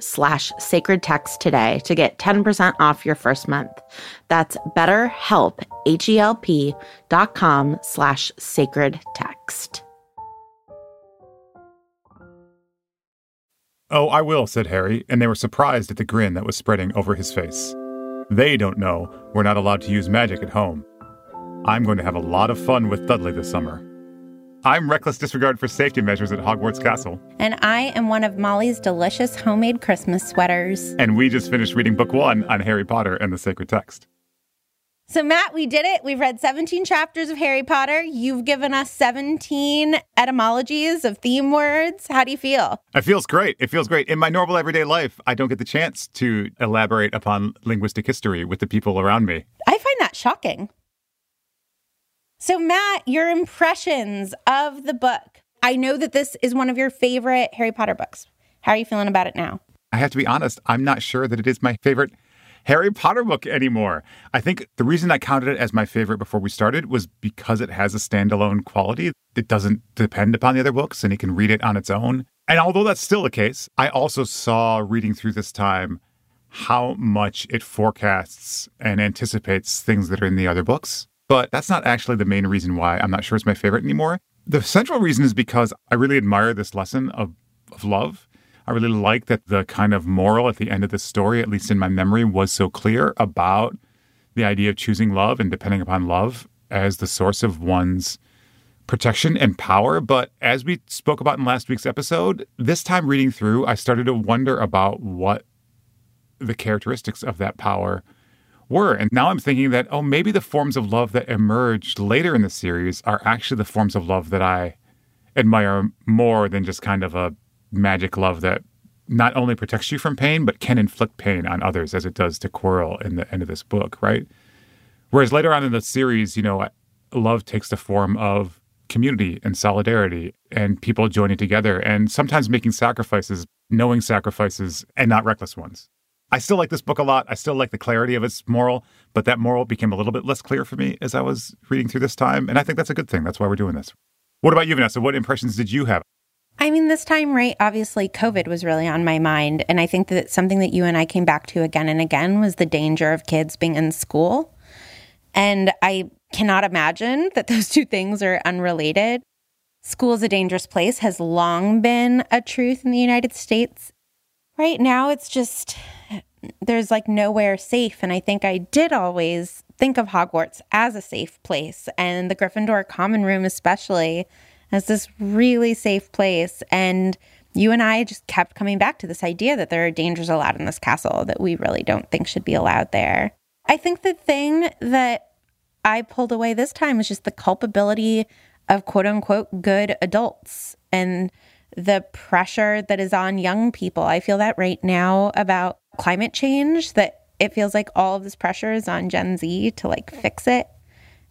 slash sacred text today to get 10% off your first month. That's betterhelp, H-E-L-P dot com slash sacred text. Oh, I will, said Harry, and they were surprised at the grin that was spreading over his face. They don't know we're not allowed to use magic at home. I'm going to have a lot of fun with Dudley this summer. I'm reckless disregard for safety measures at Hogwarts Castle. And I am one of Molly's delicious homemade Christmas sweaters. And we just finished reading book one on Harry Potter and the Sacred Text. So, Matt, we did it. We've read 17 chapters of Harry Potter. You've given us 17 etymologies of theme words. How do you feel? It feels great. It feels great. In my normal everyday life, I don't get the chance to elaborate upon linguistic history with the people around me. I find that shocking. So, Matt, your impressions of the book. I know that this is one of your favorite Harry Potter books. How are you feeling about it now? I have to be honest, I'm not sure that it is my favorite Harry Potter book anymore. I think the reason I counted it as my favorite before we started was because it has a standalone quality. It doesn't depend upon the other books and you can read it on its own. And although that's still the case, I also saw reading through this time how much it forecasts and anticipates things that are in the other books. But that's not actually the main reason why I'm not sure it's my favorite anymore. The central reason is because I really admire this lesson of, of love. I really like that the kind of moral at the end of the story, at least in my memory, was so clear about the idea of choosing love and depending upon love as the source of one's protection and power. But as we spoke about in last week's episode, this time reading through, I started to wonder about what the characteristics of that power were. And now I'm thinking that, oh, maybe the forms of love that emerged later in the series are actually the forms of love that I admire more than just kind of a magic love that not only protects you from pain, but can inflict pain on others as it does to Quirrell in the end of this book, right? Whereas later on in the series, you know, love takes the form of community and solidarity and people joining together and sometimes making sacrifices, knowing sacrifices and not reckless ones. I still like this book a lot. I still like the clarity of its moral, but that moral became a little bit less clear for me as I was reading through this time. And I think that's a good thing. That's why we're doing this. What about you, Vanessa? What impressions did you have? I mean, this time, right? Obviously, COVID was really on my mind. And I think that something that you and I came back to again and again was the danger of kids being in school. And I cannot imagine that those two things are unrelated. School is a dangerous place has long been a truth in the United States. Right now, it's just there's like nowhere safe. And I think I did always think of Hogwarts as a safe place and the Gryffindor common room, especially, as this really safe place. And you and I just kept coming back to this idea that there are dangers allowed in this castle that we really don't think should be allowed there. I think the thing that I pulled away this time was just the culpability of quote unquote good adults and the pressure that is on young people. I feel that right now about climate change, that it feels like all of this pressure is on Gen Z to like fix it.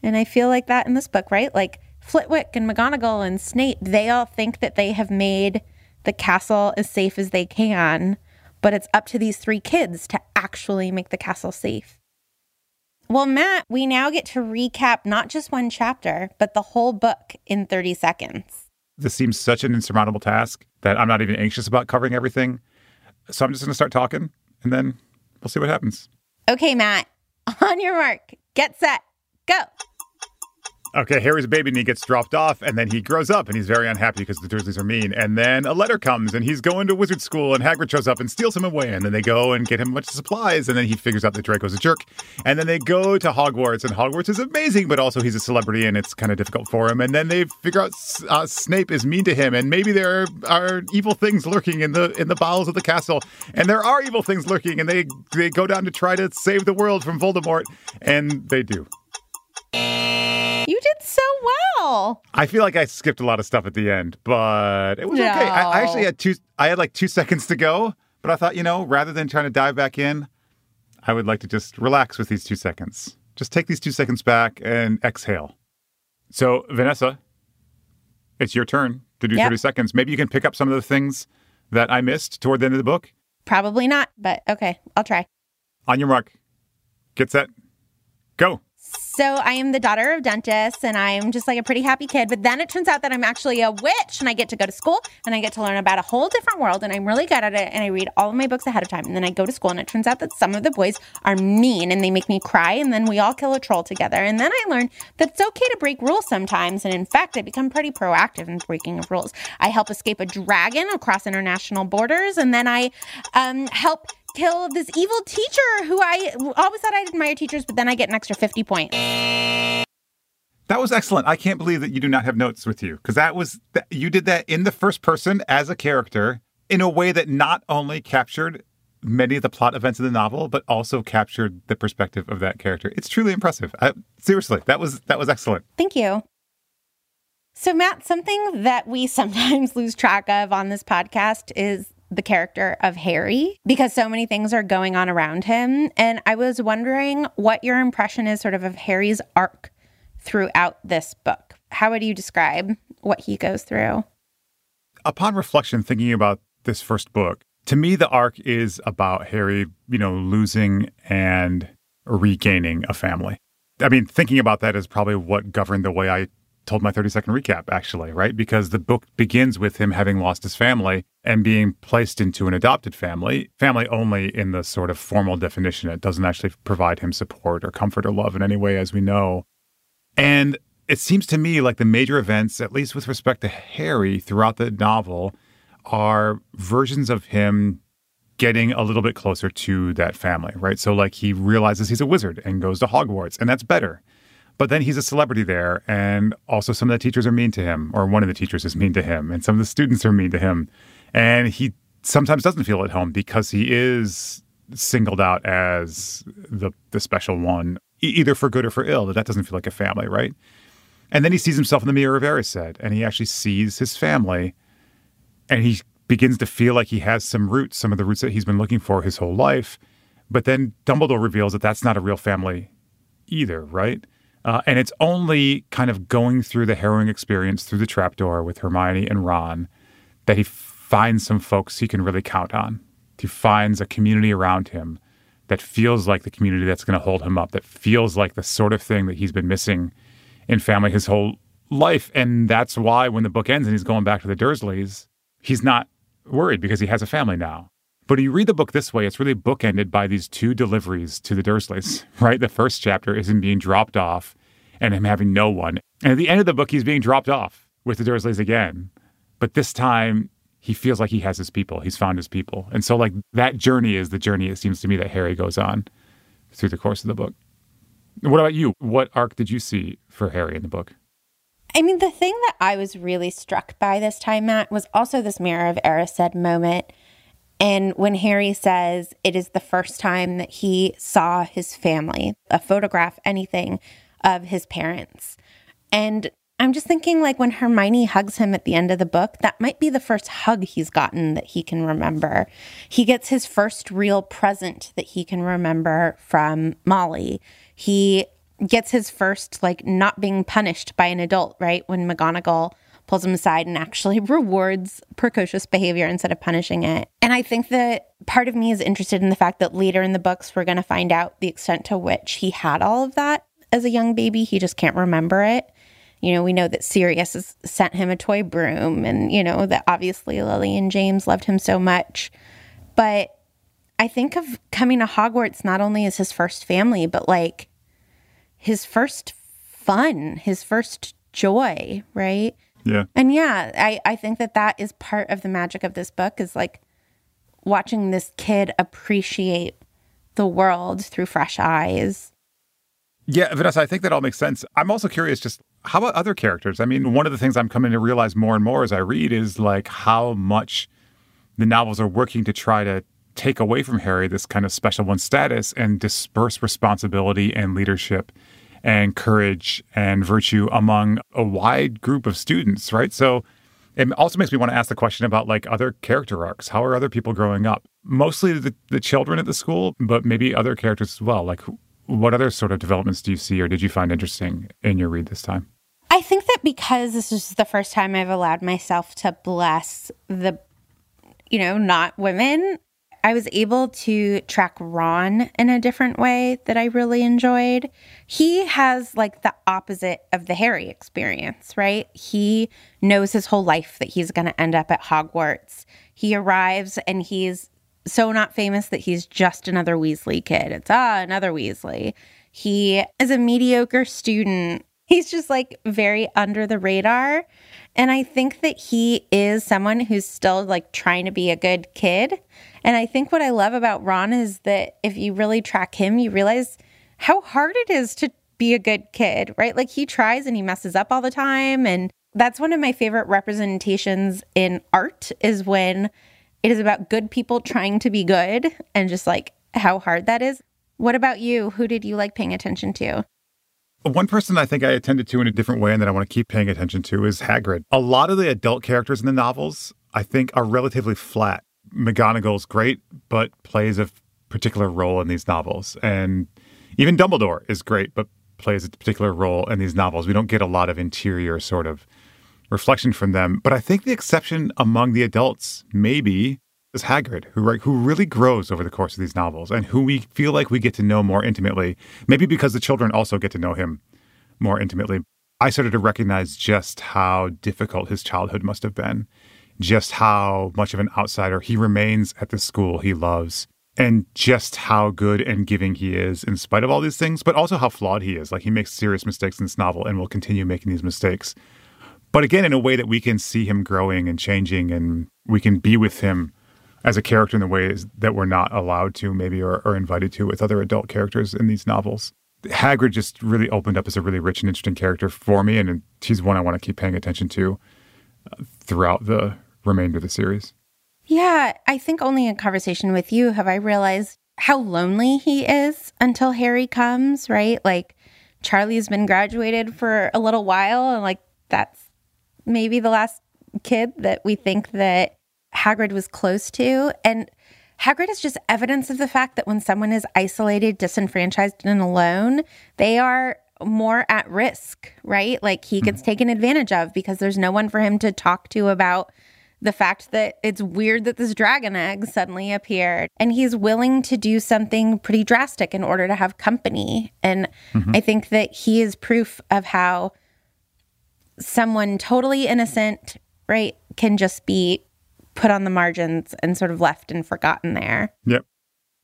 And I feel like that in this book, right? Like Flitwick and McGonagall and Snape, they all think that they have made the castle as safe as they can, but it's up to these three kids to actually make the castle safe. Well, Matt, we now get to recap not just one chapter, but the whole book in 30 seconds. This seems such an insurmountable task that I'm not even anxious about covering everything. So I'm just going to start talking and then we'll see what happens. Okay, Matt, on your mark, get set, go. Okay, Harry's a baby and he gets dropped off, and then he grows up and he's very unhappy because the Dursleys are mean. And then a letter comes and he's going to wizard school, and Hagrid shows up and steals him away. And then they go and get him a bunch of supplies, and then he figures out that Draco's a jerk. And then they go to Hogwarts, and Hogwarts is amazing, but also he's a celebrity and it's kind of difficult for him. And then they figure out uh, Snape is mean to him, and maybe there are evil things lurking in the in the bowels of the castle, and there are evil things lurking, and they they go down to try to save the world from Voldemort, and they do. I feel like I skipped a lot of stuff at the end, but it was okay. I, I actually had two. I had like two seconds to go, but I thought, you know, rather than trying to dive back in, I would like to just relax with these two seconds. Just take these two seconds back and exhale. So, Vanessa, it's your turn to do Yep. 30 seconds. Maybe you can pick up some of the things that I missed toward the end of the book. Probably not, but okay, I'll try. On your mark, get set, go. So I am the daughter of dentists and I'm just like a pretty happy kid. But then it turns out that I'm actually a witch and I get to go to school and I get to learn about a whole different world and I'm really good at it. And I read all of my books ahead of time. And then I go to school and it turns out that some of the boys are mean and they make me cry. And then we all kill a troll together. And then I learn that it's okay to break rules sometimes. And in fact, I become pretty proactive in breaking of rules. I help escape a dragon across international borders. And then I um, help kill this evil teacher who I always thought I'd admire teachers, but then I get an extra 50 points. That was excellent. I can't believe that you do not have notes with you because that was that you did that in the first person as a character in a way that not only captured many of the plot events of the novel but also captured the perspective of that character. It's truly impressive. I, seriously, that was that was excellent. Thank you. So, Matt, something that we sometimes lose track of on this podcast is the character of Harry because so many things are going on around him. And I was wondering what your impression is sort of of Harry's arc throughout this book. How would you describe what he goes through? Upon reflection, thinking about this first book, to me the arc is about Harry, you know, losing and regaining a family. I mean, thinking about that is probably what governed the way I told my 30 second recap, actually, right? Because the book begins with him having lost his family and being placed into an adopted family, family only in the sort of formal definition. It doesn't actually provide him support or comfort or love in any way, as we know. And it seems to me like the major events, at least with respect to Harry throughout the novel, are versions of him getting a little bit closer to that family, right? So, like, he realizes he's a wizard and goes to Hogwarts, and that's better. But then he's a celebrity there, and also some of the teachers are mean to him, or one of the teachers is mean to him, and some of the students are mean to him. And he sometimes doesn't feel at home because he is singled out as the, the special one, either for good or for ill. That that doesn't feel like a family, right? And then he sees himself in the mirror of Erised, and he actually sees his family, and he begins to feel like he has some roots, some of the roots that he's been looking for his whole life. But then Dumbledore reveals that that's not a real family either, right? Uh, and it's only kind of going through the harrowing experience through the trapdoor with Hermione and Ron that he finds some folks he can really count on. He finds a community around him that feels like the community that's going to hold him up, that feels like the sort of thing that he's been missing in family his whole life. And that's why when the book ends and he's going back to the Dursleys, he's not worried because he has a family now. But you read the book this way, it's really bookended by these two deliveries to the Dursleys, right? The first chapter is him being dropped off and him having no one. And at the end of the book, he's being dropped off with the Dursleys again. But this time, he feels like he has his people. He's found his people. And so, like, that journey is the journey, it seems to me, that Harry goes on through the course of the book. What about you? What arc did you see for Harry in the book? I mean, the thing that I was really struck by this time, Matt, was also this Mirror of Erised moment. And when Harry says it is the first time that he saw his family, a photograph, anything of his parents. And I'm just thinking, like, when Hermione hugs him at the end of the book, that might be the first hug he's gotten that he can remember. He gets his first real present that he can remember from Molly. He gets his first, like, not being punished by an adult, right? When McGonagall pulls him aside and actually rewards precocious behavior instead of punishing it. And I think that part of me is interested in the fact that later in the books, we're going to find out the extent to which he had all of that as a young baby. He just can't remember it. You know, we know that Sirius has sent him a toy broom, and, you know, that obviously Lily and James loved him so much. But I think of coming to Hogwarts not only as his first family, but like his first fun, his first joy, right? Yeah. And yeah, I, I think that that is part of the magic of this book is like watching this kid appreciate the world through fresh eyes. Yeah, Vanessa, I think that all makes sense. I'm also curious just how about other characters? I mean, one of the things I'm coming to realize more and more as I read is like how much the novels are working to try to take away from Harry this kind of special one status and disperse responsibility and leadership and courage and virtue among a wide group of students, right? So it also makes me want to ask the question about like other character arcs. How are other people growing up? Mostly the, the children at the school, but maybe other characters as well. Like what other sort of developments do you see or did you find interesting in your read this time? I think that because this is the first time I've allowed myself to bless the, you know, not women, I was able to track Ron in a different way that I really enjoyed. He has like the opposite of the Harry experience, right? He knows his whole life that he's going to end up at Hogwarts. He arrives and he's so not famous that he's just another Weasley kid. It's ah, another Weasley. He is a mediocre student He's just like very under the radar. And I think that he is someone who's still like trying to be a good kid. And I think what I love about Ron is that if you really track him, you realize how hard it is to be a good kid, right? Like he tries and he messes up all the time. And that's one of my favorite representations in art is when it is about good people trying to be good and just like how hard that is. What about you? Who did you like paying attention to? One person I think I attended to in a different way and that I want to keep paying attention to is Hagrid. A lot of the adult characters in the novels, I think, are relatively flat. McGonagall's great, but plays a particular role in these novels. And even Dumbledore is great, but plays a particular role in these novels. We don't get a lot of interior sort of reflection from them. But I think the exception among the adults, maybe, is Hagrid, who right, who really grows over the course of these novels, and who we feel like we get to know more intimately. Maybe because the children also get to know him more intimately. I started to recognize just how difficult his childhood must have been, just how much of an outsider he remains at the school he loves, and just how good and giving he is in spite of all these things, but also how flawed he is. Like he makes serious mistakes in this novel and will continue making these mistakes. But again, in a way that we can see him growing and changing, and we can be with him as a character in the ways that we're not allowed to, maybe, or, or invited to with other adult characters in these novels. Hagrid just really opened up as a really rich and interesting character for me, and he's one I want to keep paying attention to uh, throughout the remainder of the series. Yeah, I think only in conversation with you have I realized how lonely he is until Harry comes, right? Like Charlie's been graduated for a little while, and like that's maybe the last kid that we think that Hagrid was close to. And Hagrid is just evidence of the fact that when someone is isolated, disenfranchised, and alone, they are more at risk, right? Like he gets mm-hmm. taken advantage of because there's no one for him to talk to about the fact that it's weird that this dragon egg suddenly appeared. And he's willing to do something pretty drastic in order to have company. And mm-hmm. I think that he is proof of how someone totally innocent, right, can just be put on the margins and sort of left and forgotten there. Yep.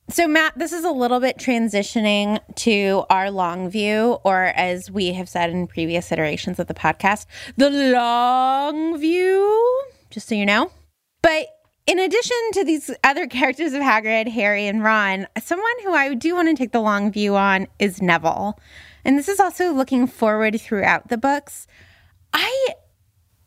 So, Matt, this is a little bit transitioning to our long view, or as we have said in previous iterations of the podcast, the long view, just so you know. But in addition to these other characters of Hagrid, Harry, and Ron, someone who I do want to take the long view on is Neville. And this is also looking forward throughout the books. I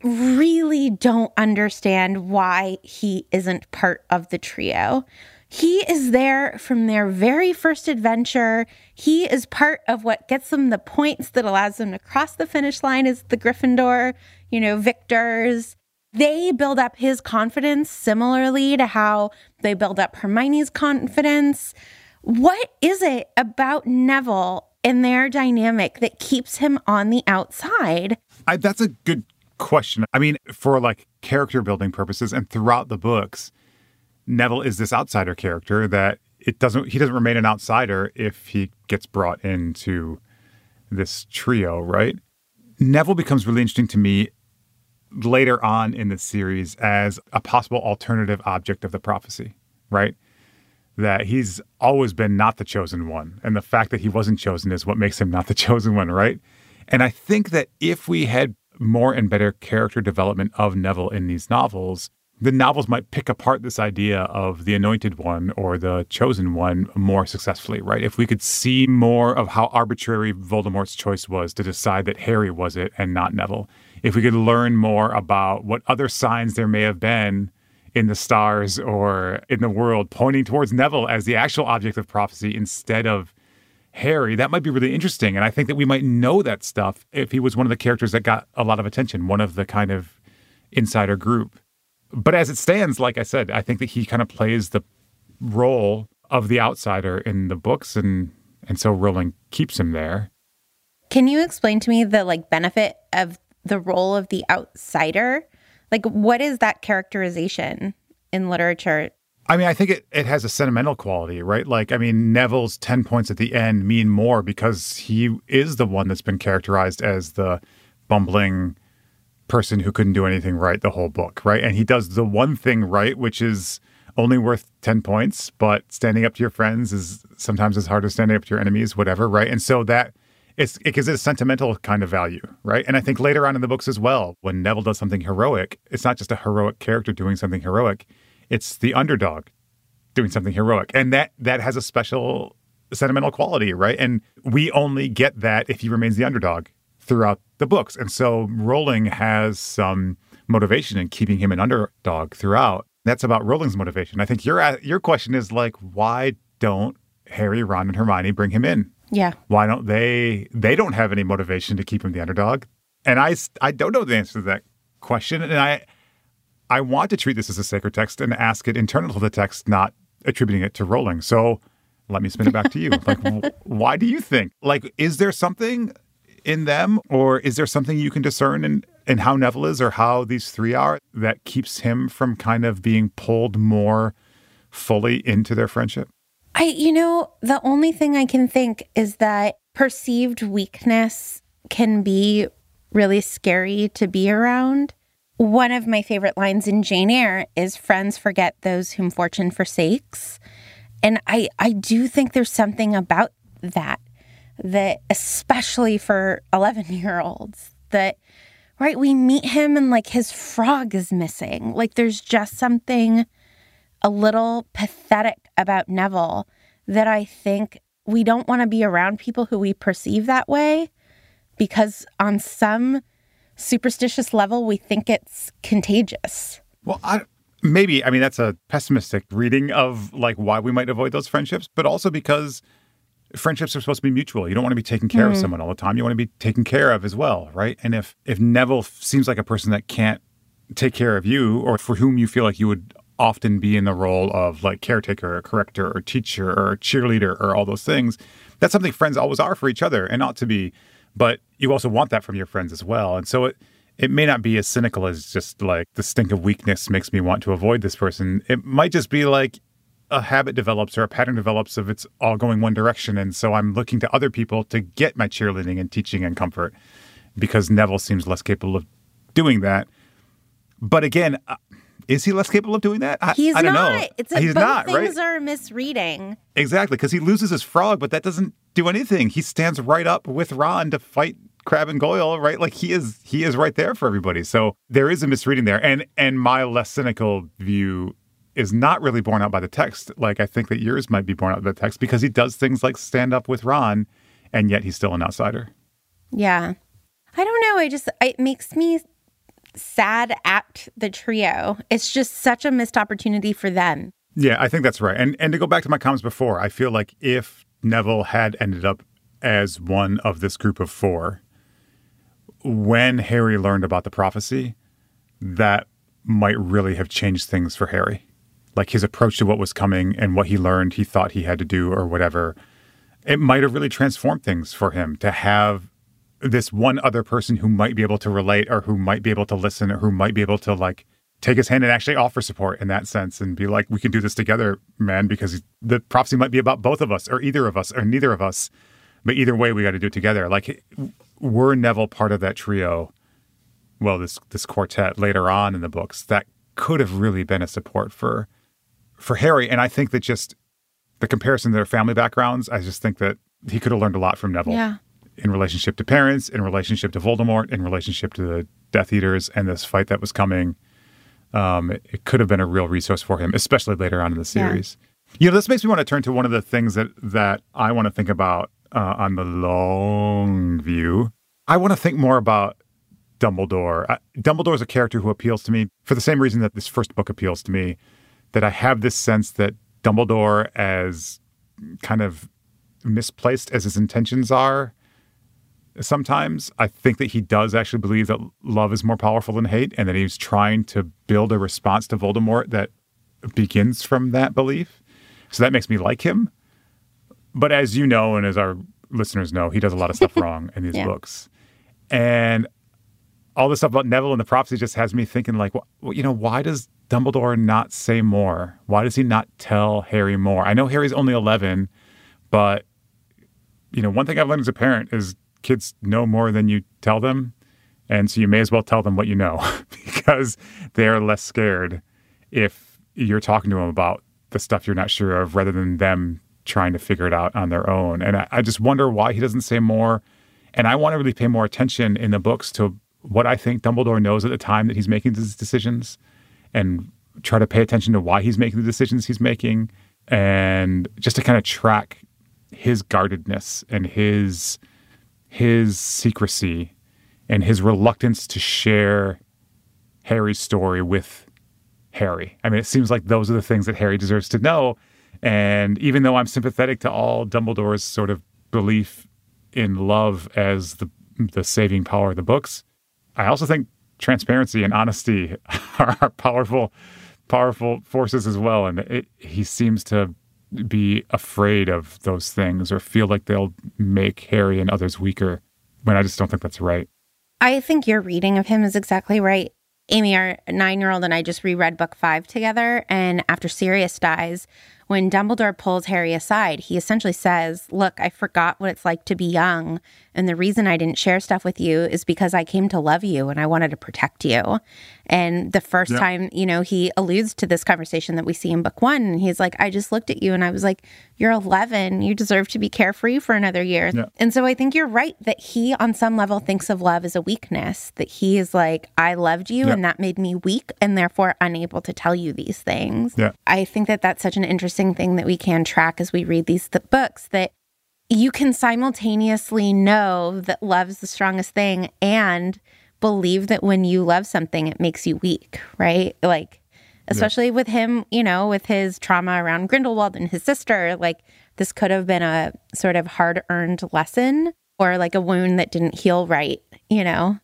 really don't understand why he isn't part of the trio. he is there from their very first adventure. He is part of what gets them the points that allows them to cross the finish line as the Gryffindor, you know, victors. They build up his confidence similarly to how they build up Hermione's confidence. What is it about Neville and their dynamic that keeps him on the outside? I, that's a good question. I mean, for like character building purposes and throughout the books, Neville is this outsider character that it doesn't he doesn't remain an outsider if he gets brought into this trio, right? Neville becomes really interesting to me later on in the series as a possible alternative object of the prophecy, right? That he's always been not the chosen one. And the fact that he wasn't chosen is what makes him not the chosen one, right? And I think that if we had more and better character development of Neville in these novels, the novels might pick apart this idea of the anointed one or the chosen one more successfully, right? If we could see more of how arbitrary Voldemort's choice was to decide that Harry was it and not Neville, if we could learn more about what other signs there may have been in the stars or in the world pointing towards Neville as the actual object of prophecy instead of Harry, that might be really interesting. And I think that we might know that stuff if he was one of the characters that got a lot of attention, one of the kind of insider group. But as it stands, like I said, I think that he kind of plays the role of the outsider in the books and and so Rowling keeps him there. Can you explain to me the like benefit of the role of the outsider? Like what is that characterization in literature? I mean, I think it, it has a sentimental quality, right? Like, I mean, Neville's 10 points at the end mean more because he is the one that's been characterized as the bumbling person who couldn't do anything right the whole book, right? And he does the one thing right, which is only worth 10 points, but standing up to your friends is sometimes as hard as standing up to your enemies, whatever, right? And so that it's it gives it a sentimental kind of value, right? And I think later on in the books as well, when Neville does something heroic, it's not just a heroic character doing something heroic, it's the underdog doing something heroic. And that that has a special sentimental quality, right? And we only get that if he remains the underdog throughout the books. And so Rowling has some motivation in keeping him an underdog throughout. That's about Rowling's motivation. I think your your question is like, why don't Harry, Ron, and Hermione bring him in? Yeah. Why don't they? They don't have any motivation to keep him the underdog. And I I don't know the answer to that question. And I I want to treat this as a sacred text and ask it internal to the text, not attributing it to Rowling. So let me spin it back to you. Like, why do you think? Like, is there something in them, or is there something you can discern in, in how Neville is or how these three are that keeps him from kind of being pulled more fully into their friendship? I, you know, the only thing I can think is that perceived weakness can be really scary to be around. One of my favorite lines in Jane Eyre is friends forget those whom fortune forsakes. And I, I do think there's something about that that especially for 11 year olds that right we meet him and like his frog is missing like there's just something a little pathetic about neville that i think we don't want to be around people who we perceive that way because on some superstitious level we think it's contagious well i maybe i mean that's a pessimistic reading of like why we might avoid those friendships but also because friendships are supposed to be mutual. You don't want to be taking care mm. of someone all the time. You want to be taken care of as well, right? And if if Neville seems like a person that can't take care of you or for whom you feel like you would often be in the role of like caretaker or corrector or teacher or cheerleader or all those things, that's something friends always are for each other and ought to be. But you also want that from your friends as well. And so it it may not be as cynical as just like the stink of weakness makes me want to avoid this person. It might just be like a habit develops or a pattern develops of it's all going one direction. And so I'm looking to other people to get my cheerleading and teaching and comfort because Neville seems less capable of doing that. But again, uh, is he less capable of doing that? I, He's I don't not. know. It's like He's both not, things right? are misreading. Exactly, because he loses his frog, but that doesn't do anything. He stands right up with Ron to fight Crabbe and Goyle, right? Like he is he is right there for everybody. So there is a misreading there. And and my less cynical view is not really borne out by the text. Like I think that yours might be borne out by the text because he does things like stand up with Ron, and yet he's still an outsider. Yeah. I don't know. I just, it makes me sad at the trio. It's just such a missed opportunity for them. Yeah, I think that's right. And and to go back to my comments before, I feel like if Neville had ended up as one of this group of four, when Harry learned about the prophecy, that might really have changed things for Harry. Like his approach to what was coming and what he learned he thought he had to do or whatever. It might have really transformed things for him to have this one other person who might be able to relate or who might be able to listen or who might be able to like take his hand and actually offer support in that sense and be like, we can do this together, man, because the prophecy might be about both of us or either of us or neither of us. But either way, we got to do it together. Like, were Neville part of that trio? Well, this this quartet later on in the books that could have really been a support for for Harry. And I think that just the comparison to their family backgrounds, I just think that he could have learned a lot from Neville. Yeah. In relationship to parents, in relationship to Voldemort, in relationship to the Death Eaters, and this fight that was coming um, it, could have been a real resource for him, especially later on in the series. Yeah. You know, this makes me want to turn to one of the things that that I want to think about uh, on the long view. I want to think more about Dumbledore. Uh, Dumbledore is a character who appeals to me for the same reason that this first book appeals to me. That I have this sense that Dumbledore, as kind of misplaced as his intentions are, sometimes. I think that he does actually believe that love is more powerful than hate and that he's trying to build a response to Voldemort that begins from that belief. So that makes me like him. But as you know, and as our listeners know, he does a lot of stuff wrong in these yeah. books. And all this stuff about Neville and the prophecy just has me thinking, like, well, you know, why does Dumbledore not say more? Why does he not tell Harry more? I know Harry's only 11, but, you know, one thing I've learned as a parent is kids know more than you tell them. And so you may as well tell them what you know because they're less scared if you're talking to them about the stuff you're not sure of rather than them trying to figure it out on their own. And I, I just wonder why he doesn't say more. And I want to really pay more attention in the books to what I think Dumbledore knows at the time that he's making these decisions and try to pay attention to why he's making the decisions he's making and just to kind of track his guardedness and his his secrecy and his reluctance to share Harry's story with Harry. I mean, it seems like those are the things that Harry deserves to know. And even though I'm sympathetic to all Dumbledore's sort of belief in love as the the saving power of the books, I also think transparency and honesty are powerful powerful forces as well. And it, he seems to be afraid of those things or feel like they'll make Harry and others weaker when I just don't think that's right. I think your reading of him is exactly right. Amy, our nine year old, and I just reread book five together. And after Sirius dies, when Dumbledore pulls Harry aside, he essentially says, Look, I forgot what it's like to be young. And the reason I didn't share stuff with you is because I came to love you and I wanted to protect you. And the first yeah. time, you know, he alludes to this conversation that we see in book one. And he's like, I just looked at you and I was like, You're 11. You deserve to be carefree for another year. Yeah. And so I think you're right that he, on some level, thinks of love as a weakness, that he is like, I loved you yeah. and that made me weak and therefore unable to tell you these things. I think that that's such an interesting thing that we can track as we read these th- books that you can simultaneously know that love is the strongest thing and believe that when you love something, it makes you weak, right? Like, especially yeah. with him, you know, with his trauma around Grindelwald and his sister, like, this could have been a sort of hard earned lesson or like a wound that didn't heal right, you know?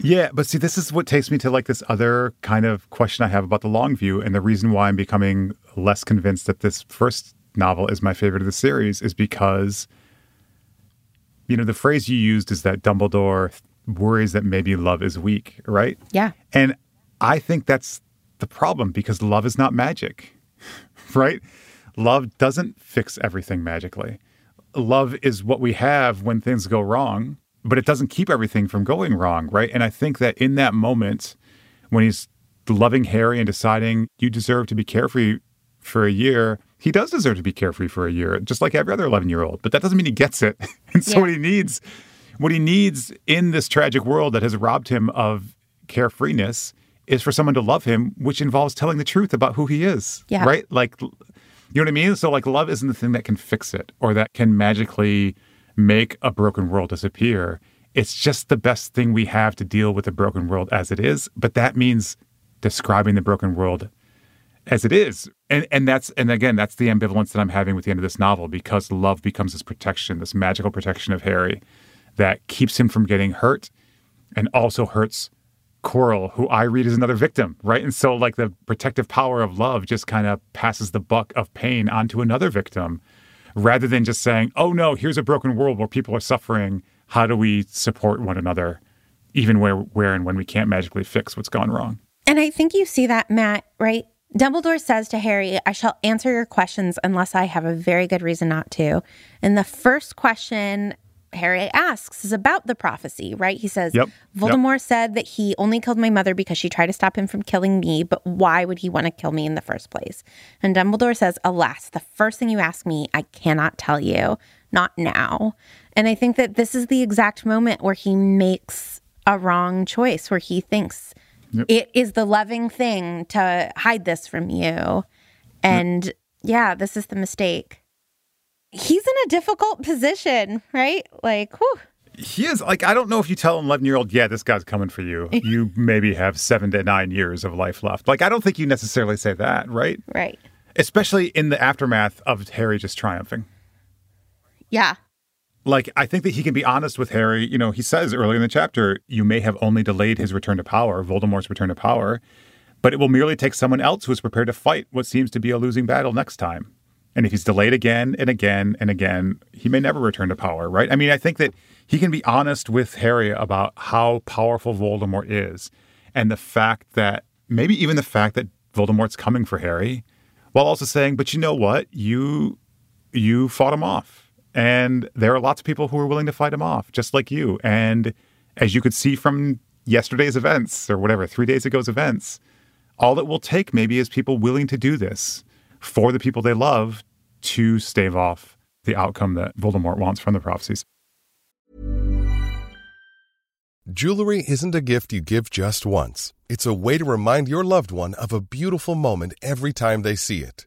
Yeah, but see, this is what takes me to like this other kind of question I have about the long view. And the reason why I'm becoming less convinced that this first novel is my favorite of the series is because you know, the phrase you used is that Dumbledore worries that maybe love is weak, right? Yeah. And I think that's the problem because love is not magic, right? Love doesn't fix everything magically. Love is what we have when things go wrong, but it doesn't keep everything from going wrong, right? And I think that in that moment, when he's loving Harry and deciding you deserve to be carefree for a year, he does deserve to be carefree for a year, just like every other 11 year old. But that doesn't mean he gets it. and so yeah. what he needs, what he needs in this tragic world that has robbed him of carefreeness is for someone to love him, which involves telling the truth about who he is. Yeah. Right? Like, you know what I mean? So, like, love isn't the thing that can fix it or that can magically make a broken world disappear. It's just the best thing we have to deal with a broken world as it is. But that means describing the broken world as it is. And and that's and again, that's the ambivalence that I'm having with the end of this novel because love becomes this protection, this magical protection of Harry that keeps him from getting hurt and also hurts Quirrell, who I read as another victim, right? And so like the protective power of love just kind of passes the buck of pain onto another victim rather than just saying, "Oh no, here's a broken world where people are suffering. How do we support one another even where where and when we can't magically fix what's gone wrong?" And I think you see that, Matt, right? Dumbledore says to Harry, I shall answer your questions unless I have a very good reason not to. And the first question Harry asks is about the prophecy, right? He says, Yep. Voldemort Yep. said that he only killed my mother because she tried to stop him from killing me, but why would he want to kill me in the first place? And Dumbledore says, Alas, the first thing you ask me, I cannot tell you, not now. And I think that this is the exact moment where he makes a wrong choice, where he thinks it is the loving thing to hide this from you. And yeah, this is the mistake. He's in a difficult position, right? Like, whew. He is like I don't know if you tell an 11 year old, yeah, this guy's coming for you. You maybe have seven to nine years of life left. Like I don't think you necessarily say that, right? Right. Especially in the aftermath of Harry just triumphing. Yeah. Like I think that he can be honest with Harry. You know, he says earlier in the chapter, you may have only delayed his return to power, Voldemort's return to power, but it will merely take someone else who is prepared to fight what seems to be a losing battle next time. And if he's delayed again and again and again, he may never return to power, right? I mean, I think that he can be honest with Harry about how powerful Voldemort is and the fact that maybe even the fact that Voldemort's coming for Harry, while also saying, but you know what? You you fought him off. And there are lots of people who are willing to fight him off, just like you. And as you could see from yesterday's events or whatever, three days ago's events, all it will take maybe is people willing to do this for the people they love to stave off the outcome that Voldemort wants from the prophecies. Jewelry isn't a gift you give just once. It's a way to remind your loved one of a beautiful moment every time they see it.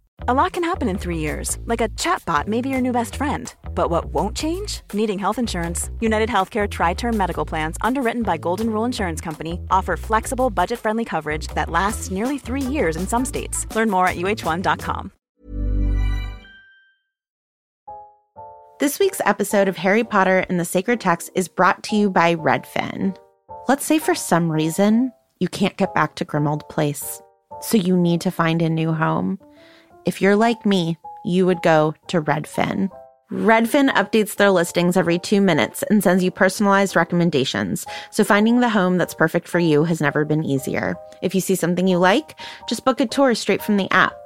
A lot can happen in three years, like a chatbot may be your new best friend. But what won't change? Needing health insurance. United Healthcare Tri Term Medical Plans, underwritten by Golden Rule Insurance Company, offer flexible, budget friendly coverage that lasts nearly three years in some states. Learn more at uh1.com. This week's episode of Harry Potter and the Sacred Text is brought to you by Redfin. Let's say for some reason you can't get back to Grimmauld Place, so you need to find a new home. If you're like me, you would go to Redfin. Redfin updates their listings every two minutes and sends you personalized recommendations, so finding the home that's perfect for you has never been easier. If you see something you like, just book a tour straight from the app.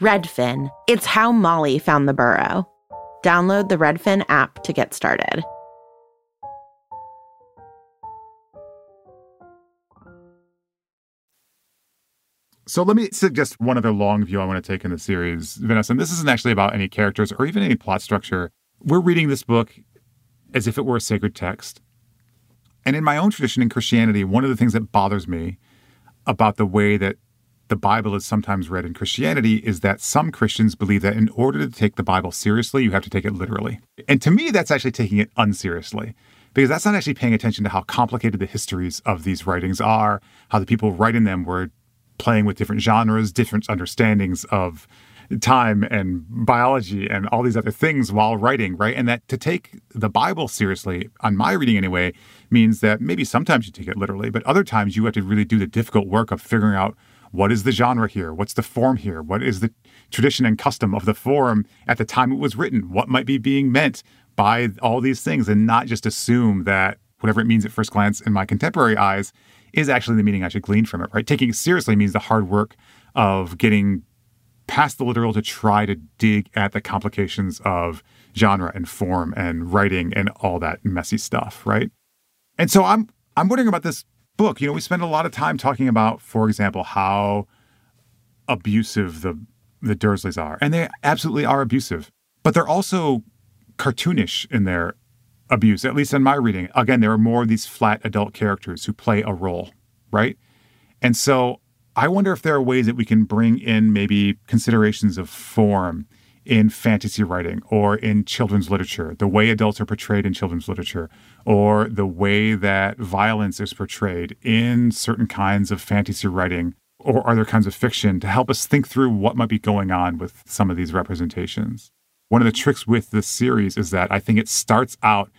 Redfin. It's how Molly found the burrow. Download the Redfin app to get started. So let me suggest one other long view I want to take in the series, Vanessa. And this isn't actually about any characters or even any plot structure. We're reading this book as if it were a sacred text. And in my own tradition in Christianity, one of the things that bothers me about the way that the Bible is sometimes read in Christianity is that some Christians believe that in order to take the Bible seriously, you have to take it literally. And to me, that's actually taking it unseriously because that's not actually paying attention to how complicated the histories of these writings are, how the people writing them were playing with different genres, different understandings of time and biology and all these other things while writing, right? And that to take the Bible seriously, on my reading anyway, means that maybe sometimes you take it literally, but other times you have to really do the difficult work of figuring out what is the genre here? What's the form here? What is the tradition and custom of the form at the time it was written? What might be being meant by all these things and not just assume that whatever it means at first glance in my contemporary eyes, is actually the meaning I should glean from it, right? Taking it seriously means the hard work of getting past the literal to try to dig at the complications of genre and form and writing and all that messy stuff, right? And so I'm I'm wondering about this book. You know, we spend a lot of time talking about, for example, how abusive the the Dursleys are, and they absolutely are abusive, but they're also cartoonish in their abuse. At least in my reading, again, there are more of these flat adult characters who play a role, right? And so I wonder if there are ways that we can bring in maybe considerations of form in fantasy writing or in children's literature, the way adults are portrayed in children's literature, or the way that violence is portrayed in certain kinds of fantasy writing or other kinds of fiction to help us think through what might be going on with some of these representations. One of the tricks with this series is that I think it starts out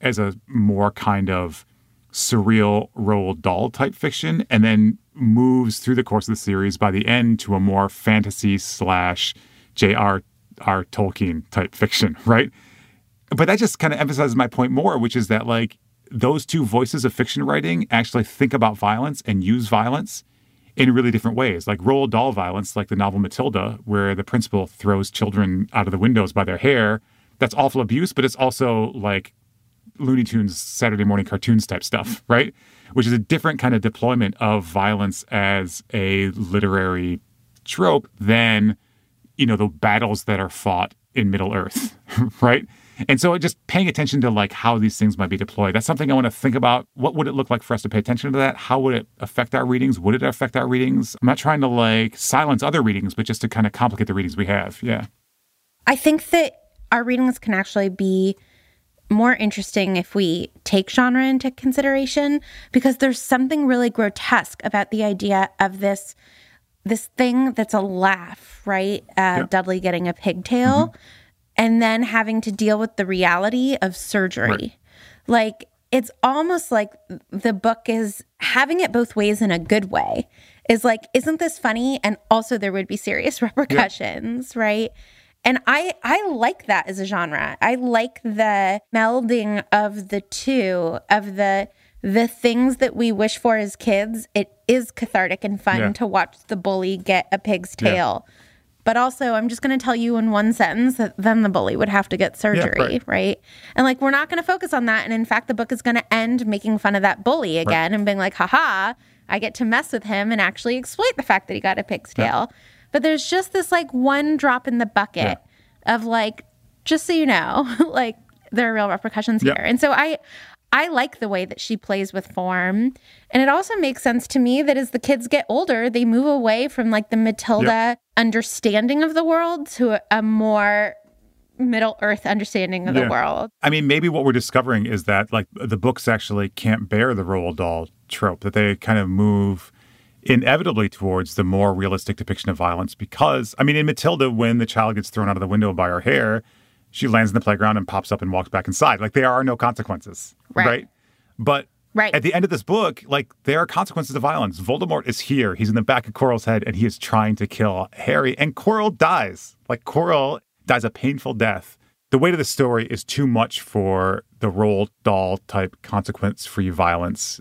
as a more kind of surreal Roald Dahl type fiction and then moves through the course of the series by the end to a more fantasy slash J.R. R. Tolkien type fiction, right? But that just kind of emphasizes my point more, which is that like those two voices of fiction writing actually think about violence and use violence in really different ways. Like Roald Dahl violence, like the novel Matilda, where the principal throws children out of the windows by their hair. That's awful abuse, but it's also like Looney Tunes Saturday morning cartoons type stuff, right? Which is a different kind of deployment of violence as a literary trope than, you know, the battles that are fought in Middle Earth, right? And so just paying attention to like how these things might be deployed. That's something I want to think about. What would it look like for us to pay attention to that? How would it affect our readings? Would it affect our readings? I'm not trying to like silence other readings, but just to kind of complicate the readings we have. Yeah. I think that our readings can actually be more interesting if we take genre into consideration because there's something really grotesque about the idea of this this thing that's a laugh, right? Uh. Dudley getting a pigtail and then having to deal with the reality of surgery. Right. Like it's almost like the book is having it both ways in a good way. Is like, isn't this funny? And also there would be serious repercussions, right? And I I like that as a genre. I like the melding of the two of the the things that we wish for as kids. It is cathartic and fun Yeah. to watch the bully get a pig's Yeah. tail. But also, I'm just going to tell you in one sentence that then the bully would have to get surgery, right. right. And like, we're not going to focus on that. And in fact, the book is going to end making fun of that bully again and being like, haha, I get to mess with him and actually exploit the fact that he got a pig's tail. But there's just this like one drop in the bucket of like, just so you know, like there are real repercussions Yeah. here. And so I I like the way that she plays with form. And it also makes sense to me that as the kids get older, they move away from like the Matilda understanding of the world to a, more Middle Earth understanding of Yeah. the world. I mean, maybe what we're discovering is that like the books actually can't bear the Roald Dahl trope, that they kind of move inevitably towards the more realistic depiction of violence because, I mean, in Matilda, when the child gets thrown out of the window by her hair, she lands in the playground and pops up and walks back inside. Like there are no consequences, Right. right? But Right. at the end of this book, like there are consequences to violence. Voldemort is here. He's in the back of Quirrell's head and he is trying to kill Harry, and Quirrell dies. Like Quirrell dies a painful death. The weight of the story is too much for the Roald Dahl type consequence free violence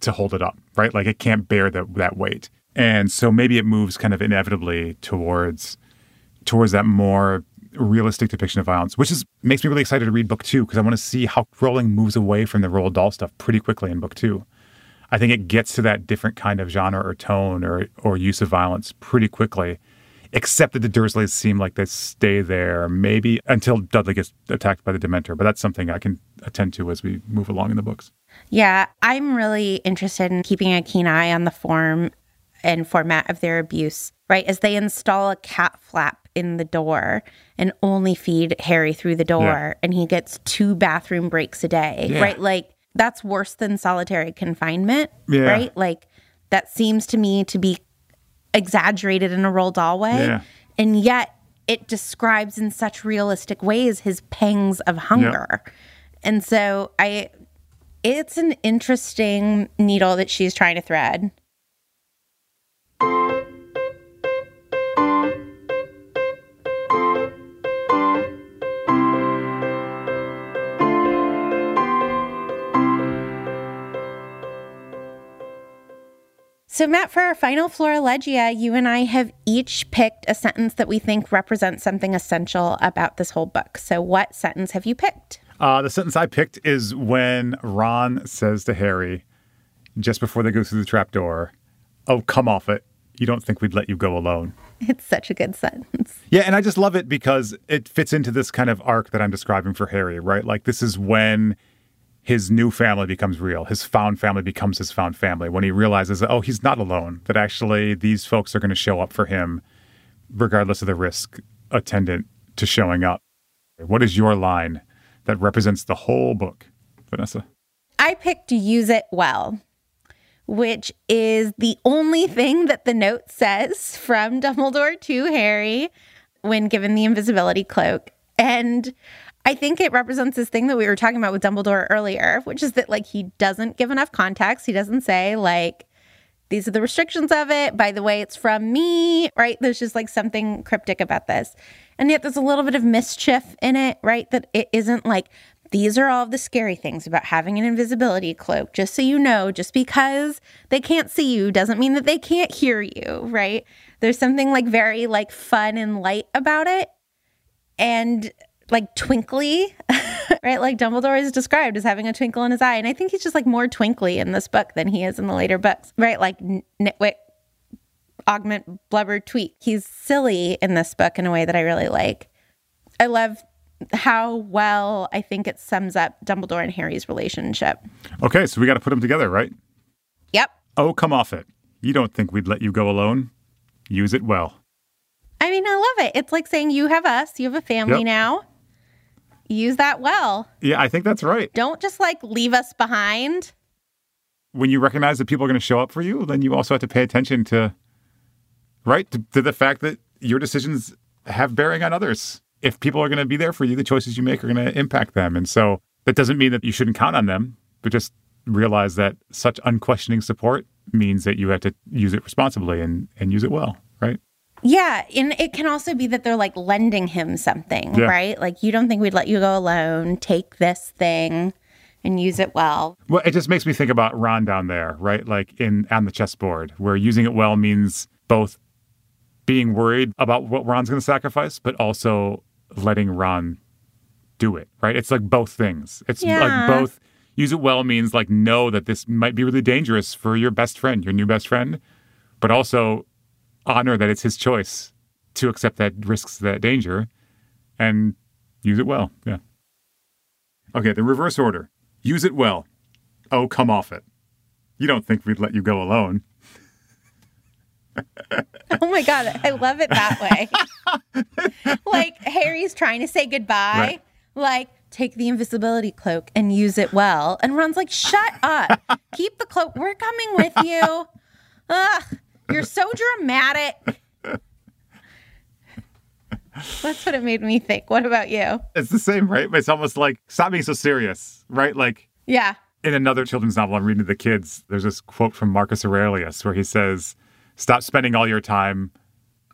to hold it up, right? Like it can't bear the, that weight. And so maybe it moves kind of inevitably towards towards that more realistic depiction of violence, which is makes me really excited to read book two because I want to see how Rowling moves away from the Roald Dahl stuff pretty quickly in book two. I think it gets to that different kind of genre or tone or or use of violence pretty quickly. Except that the Dursleys seem like they stay there, maybe until Dudley gets attacked by the Dementor. But that's something I can attend to as we move along in the books. Yeah, I'm really interested in keeping a keen eye on the form and format of their abuse, right? As they install a cat flap in the door and only feed Harry through the door, Yeah. and he gets two bathroom breaks a day, Yeah. right? Like, that's worse than solitary confinement, Yeah. right? Like, that seems to me to be exaggerated in a Roald Dahl way. And yet, it describes in such realistic ways his pangs of hunger. And so I it's an interesting needle that she's trying to thread. So, Matt, for our final Florilegia, you and I have each picked a sentence that we think represents something essential about this whole book. So, what sentence have you picked? Uh, the sentence I picked is when Ron says to Harry, just before they go through the trapdoor, Oh, come off it. You don't think we'd let you go alone. It's such a good sentence. Yeah, and I just love it because it fits into this kind of arc that I'm describing for Harry, right? Like, this is when his new family becomes real. His found family becomes his found family. When he realizes, that, oh, he's not alone, that actually these folks are going to show up for him, regardless of the risk attendant to showing up. What is your line that represents the whole book, Vanessa? I picked use it well which is the only thing that the note says from Dumbledore to Harry when given the invisibility cloak. And I think it represents this thing that we were talking about with Dumbledore earlier, which is that like he doesn't give enough context. He doesn't say like these are the restrictions of it. By the way, it's from me, right? There's just like something cryptic about this. And yet there's a little bit of mischief in it, right? That it isn't like these are all the scary things about having an invisibility cloak. Just so you know, just because they can't see you doesn't mean that they can't hear you, right? There's something like very like fun and light about it. And like twinkly, right? Like Dumbledore is described as having a twinkle in his eye. And I think he's just like more twinkly in this book than he is in the later books, right? Like nitwit, oddment, blubber, tweak. He's silly in this book in a way that I really like. I love how well I think it sums up Dumbledore and Harry's relationship. Okay, so we got to put them together, right? Yep. Oh, come off it. You don't think we'd let you go alone? Use it well. I mean, I love it. It's like saying you have us, you have a family yep. now. Use that well. Yeah, I think that's right. Don't just like leave us behind. When you recognize that people are going to show up for you, then you also have to pay attention to, right, to, to the fact that your decisions have bearing on others if people are going to be there for you, the choices you make are going to impact them. And so that doesn't mean that you shouldn't count on them, but just realize that such unquestioning support means that you have to use it responsibly and, and use it well? Yeah. And it can also be that they're like lending him something, yeah. right? Like, you don't think we'd let you go alone. Take this thing and use it well. Well, it just makes me think about Ron down there, right? Like in on the chessboard, where using it well means both being worried about what Ron's going to sacrifice, but also letting Ron do it, right? It's like both things. It's yeah. like both use it well means like know that this might be really dangerous for your best friend, your new best friend, but also honor that it's his choice to accept that risks that danger and use it well. Yeah. Okay, the reverse order. Use it well. Oh, come off it. You don't think we'd let you go alone. oh my god, I love it that way. like Harry's trying to say goodbye, right. like take the invisibility cloak and use it well. And Ron's like, "Shut up. Keep the cloak. We're coming with you." Ugh, you're so dramatic. That's what it made me think. What about you? It's the same, right? But it's almost like stop being so serious, right? Like Yeah. In another children's novel I'm reading to the kids, there's this quote from Marcus Aurelius where he says, Stop spending all your time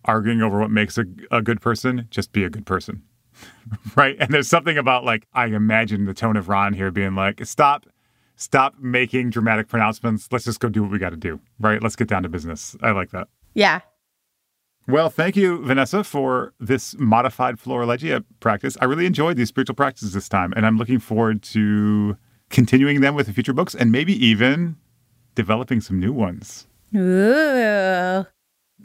arguing over what makes a, a good person. Just be a good person. right. And there's something about like, I imagine the tone of Ron here being like, stop, stop making dramatic pronouncements. Let's just go do what we got to do. Right. Let's get down to business. I like that. Yeah. Well, thank you, Vanessa, for this modified Florilegia practice. I really enjoyed these spiritual practices this time, and I'm looking forward to continuing them with the future books and maybe even developing some new ones. Ooh.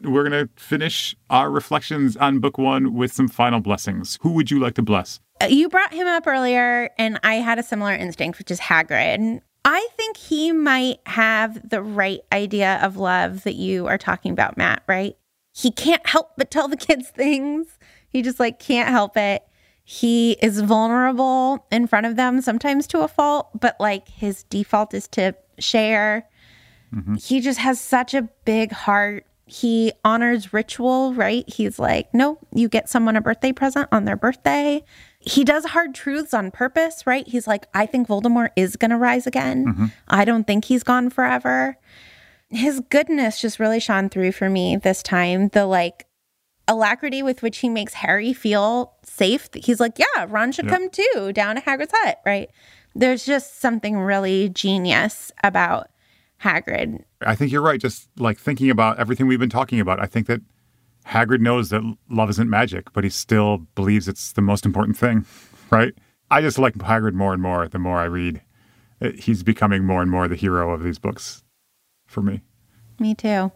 We're going to finish our reflections on book one with some final blessings. Who would you like to bless? Uh, you brought him up earlier, and I had a similar instinct, which is Hagrid. I think he might have the right idea of love that you are talking about, Matt, right? He can't help but tell the kids things. He just like can't help it. He is vulnerable in front of them, sometimes to a fault, but like his default is to share. Mm-hmm. He just has such a big heart. He honors ritual, right? He's like, no, you get someone a birthday present on their birthday. He does hard truths on purpose, right? He's like, I think Voldemort is going to rise again. Mm-hmm. I don't think he's gone forever. His goodness just really shone through for me this time. The like alacrity with which he makes Harry feel safe. He's like, yeah, Ron should yep. come too down to Hagrid's hut, right? There's just something really genius about Hagrid. I think you're right. Just like thinking about everything we've been talking about, I think that Hagrid knows that love isn't magic, but he still believes it's the most important thing, right? I just like Hagrid more and more the more I read. Uh, he's becoming more and more the hero of these books for me. Me too.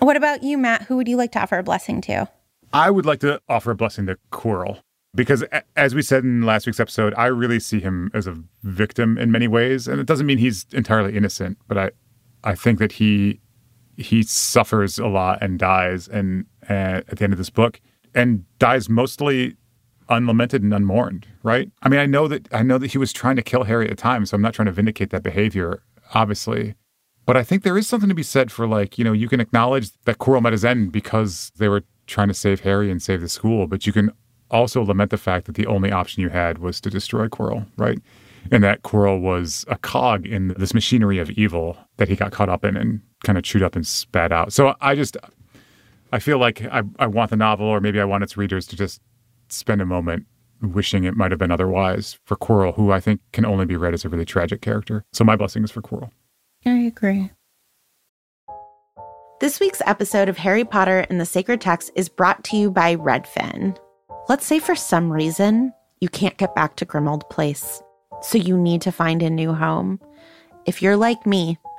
What about you, Matt? Who would you like to offer a blessing to? I would like to offer a blessing to Quirrell because, as we said in last week's episode, I really see him as a victim in many ways, and it doesn't mean he's entirely innocent, but I, I think that he, he suffers a lot and dies, and uh, at the end of this book, and dies mostly unlamented and unmourned. Right? I mean, I know that I know that he was trying to kill Harry at the time, so I'm not trying to vindicate that behavior, obviously. But I think there is something to be said for like, you know, you can acknowledge that Quirrell met his end because they were trying to save Harry and save the school, but you can also lament the fact that the only option you had was to destroy Quirrell, right? And that Quirrell was a cog in this machinery of evil that he got caught up in and kind of chewed up and spat out. So I just, I feel like I, I want the novel, or maybe I want its readers to just spend a moment wishing it might have been otherwise for Quirrell, who I think can only be read as a really tragic character. So my blessing is for Quirrell. I agree. This week's episode of Harry Potter and the Sacred Text is brought to you by Redfin. Let's say for some reason you can't get back to Grimmauld Place, so you need to find a new home. If you're like me,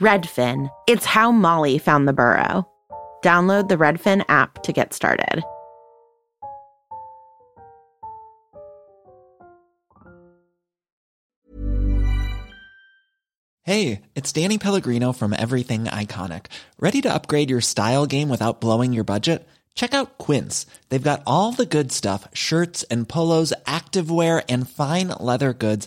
Redfin. It's how Molly found the burrow. Download the Redfin app to get started. Hey, it's Danny Pellegrino from Everything Iconic. Ready to upgrade your style game without blowing your budget? Check out Quince. They've got all the good stuff shirts and polos, activewear, and fine leather goods,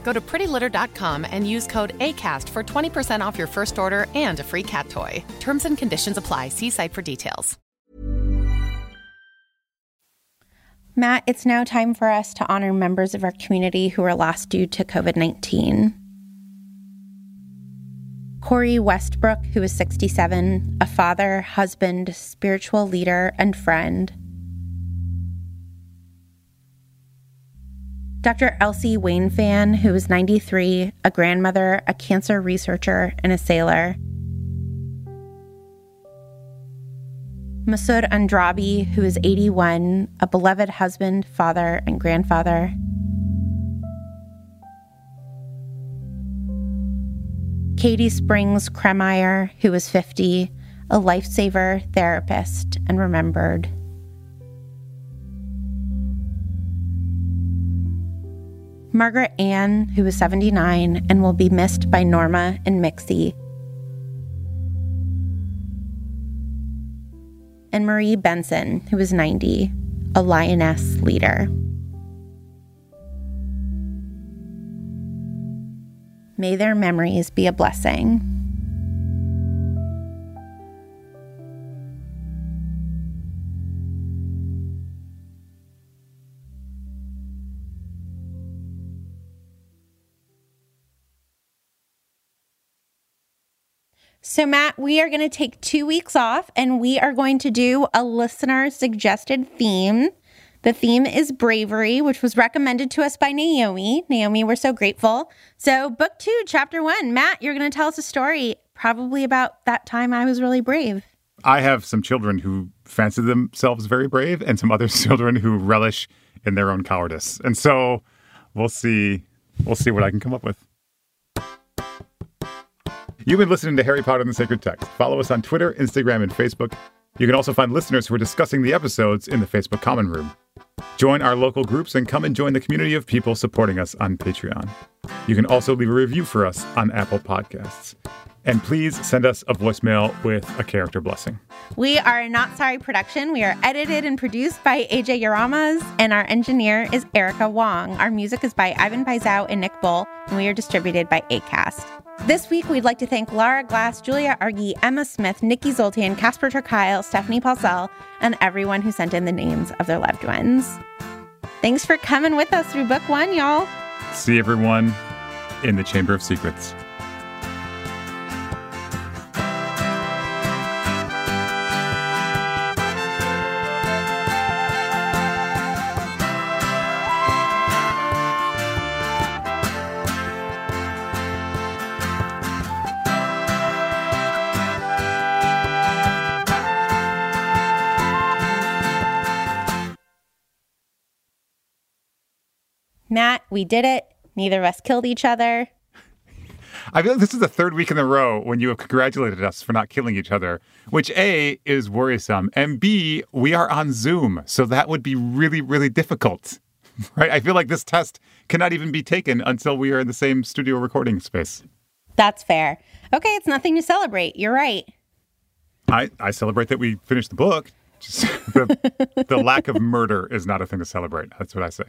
Go to prettylitter.com and use code ACAST for 20% off your first order and a free cat toy. Terms and conditions apply. See site for details. Matt, it's now time for us to honor members of our community who were lost due to COVID 19. Corey Westbrook, who is 67, a father, husband, spiritual leader, and friend. Dr. Elsie Wainfan, who is 93, a grandmother, a cancer researcher, and a sailor. Masood Andrabi, who is 81, a beloved husband, father, and grandfather. Katie Springs Kremeyer, who is 50, a lifesaver, therapist, and remembered. Margaret Ann, who is 79 and will be missed by Norma and Mixie. And Marie Benson, who is 90, a lioness leader. May their memories be a blessing. So, Matt, we are going to take two weeks off and we are going to do a listener suggested theme The theme is bravery, which was recommended to us by Naomi. Naomi, we're so grateful. So, book two, chapter one. Matt, you're going to tell us a story probably about that time I was really brave. I have some children who fancy themselves very brave and some other children who relish in their own cowardice. And so we'll see we'll see what I can come up with. You've been listening to Harry Potter and the Sacred Text. Follow us on Twitter, Instagram, and Facebook. You can also find listeners who are discussing the episodes in the Facebook Common Room. Join our local groups and come and join the community of people supporting us on Patreon. You can also leave a review for us on Apple Podcasts. And please send us a voicemail with a character blessing. We are a Not Sorry production. We are edited and produced by AJ Yaramas, and our engineer is Erica Wong. Our music is by Ivan Paisau and Nick Bull, and we are distributed by ACAST. This week, we'd like to thank Lara Glass, Julia Argy, Emma Smith, Nikki Zoltan, Casper ter Kuile, Stephanie Paulsell, and everyone who sent in the names of their loved ones. Thanks for coming with us through book one, y'all. See everyone in the Chamber of Secrets. Matt, we did it. Neither of us killed each other. I feel like this is the third week in a row when you have congratulated us for not killing each other, which A is worrisome, and B, we are on Zoom. So that would be really, really difficult. Right? I feel like this test cannot even be taken until we are in the same studio recording space. That's fair. Okay, it's nothing to celebrate. You're right. I, I celebrate that we finished the book. The, the lack of murder is not a thing to celebrate. That's what I say.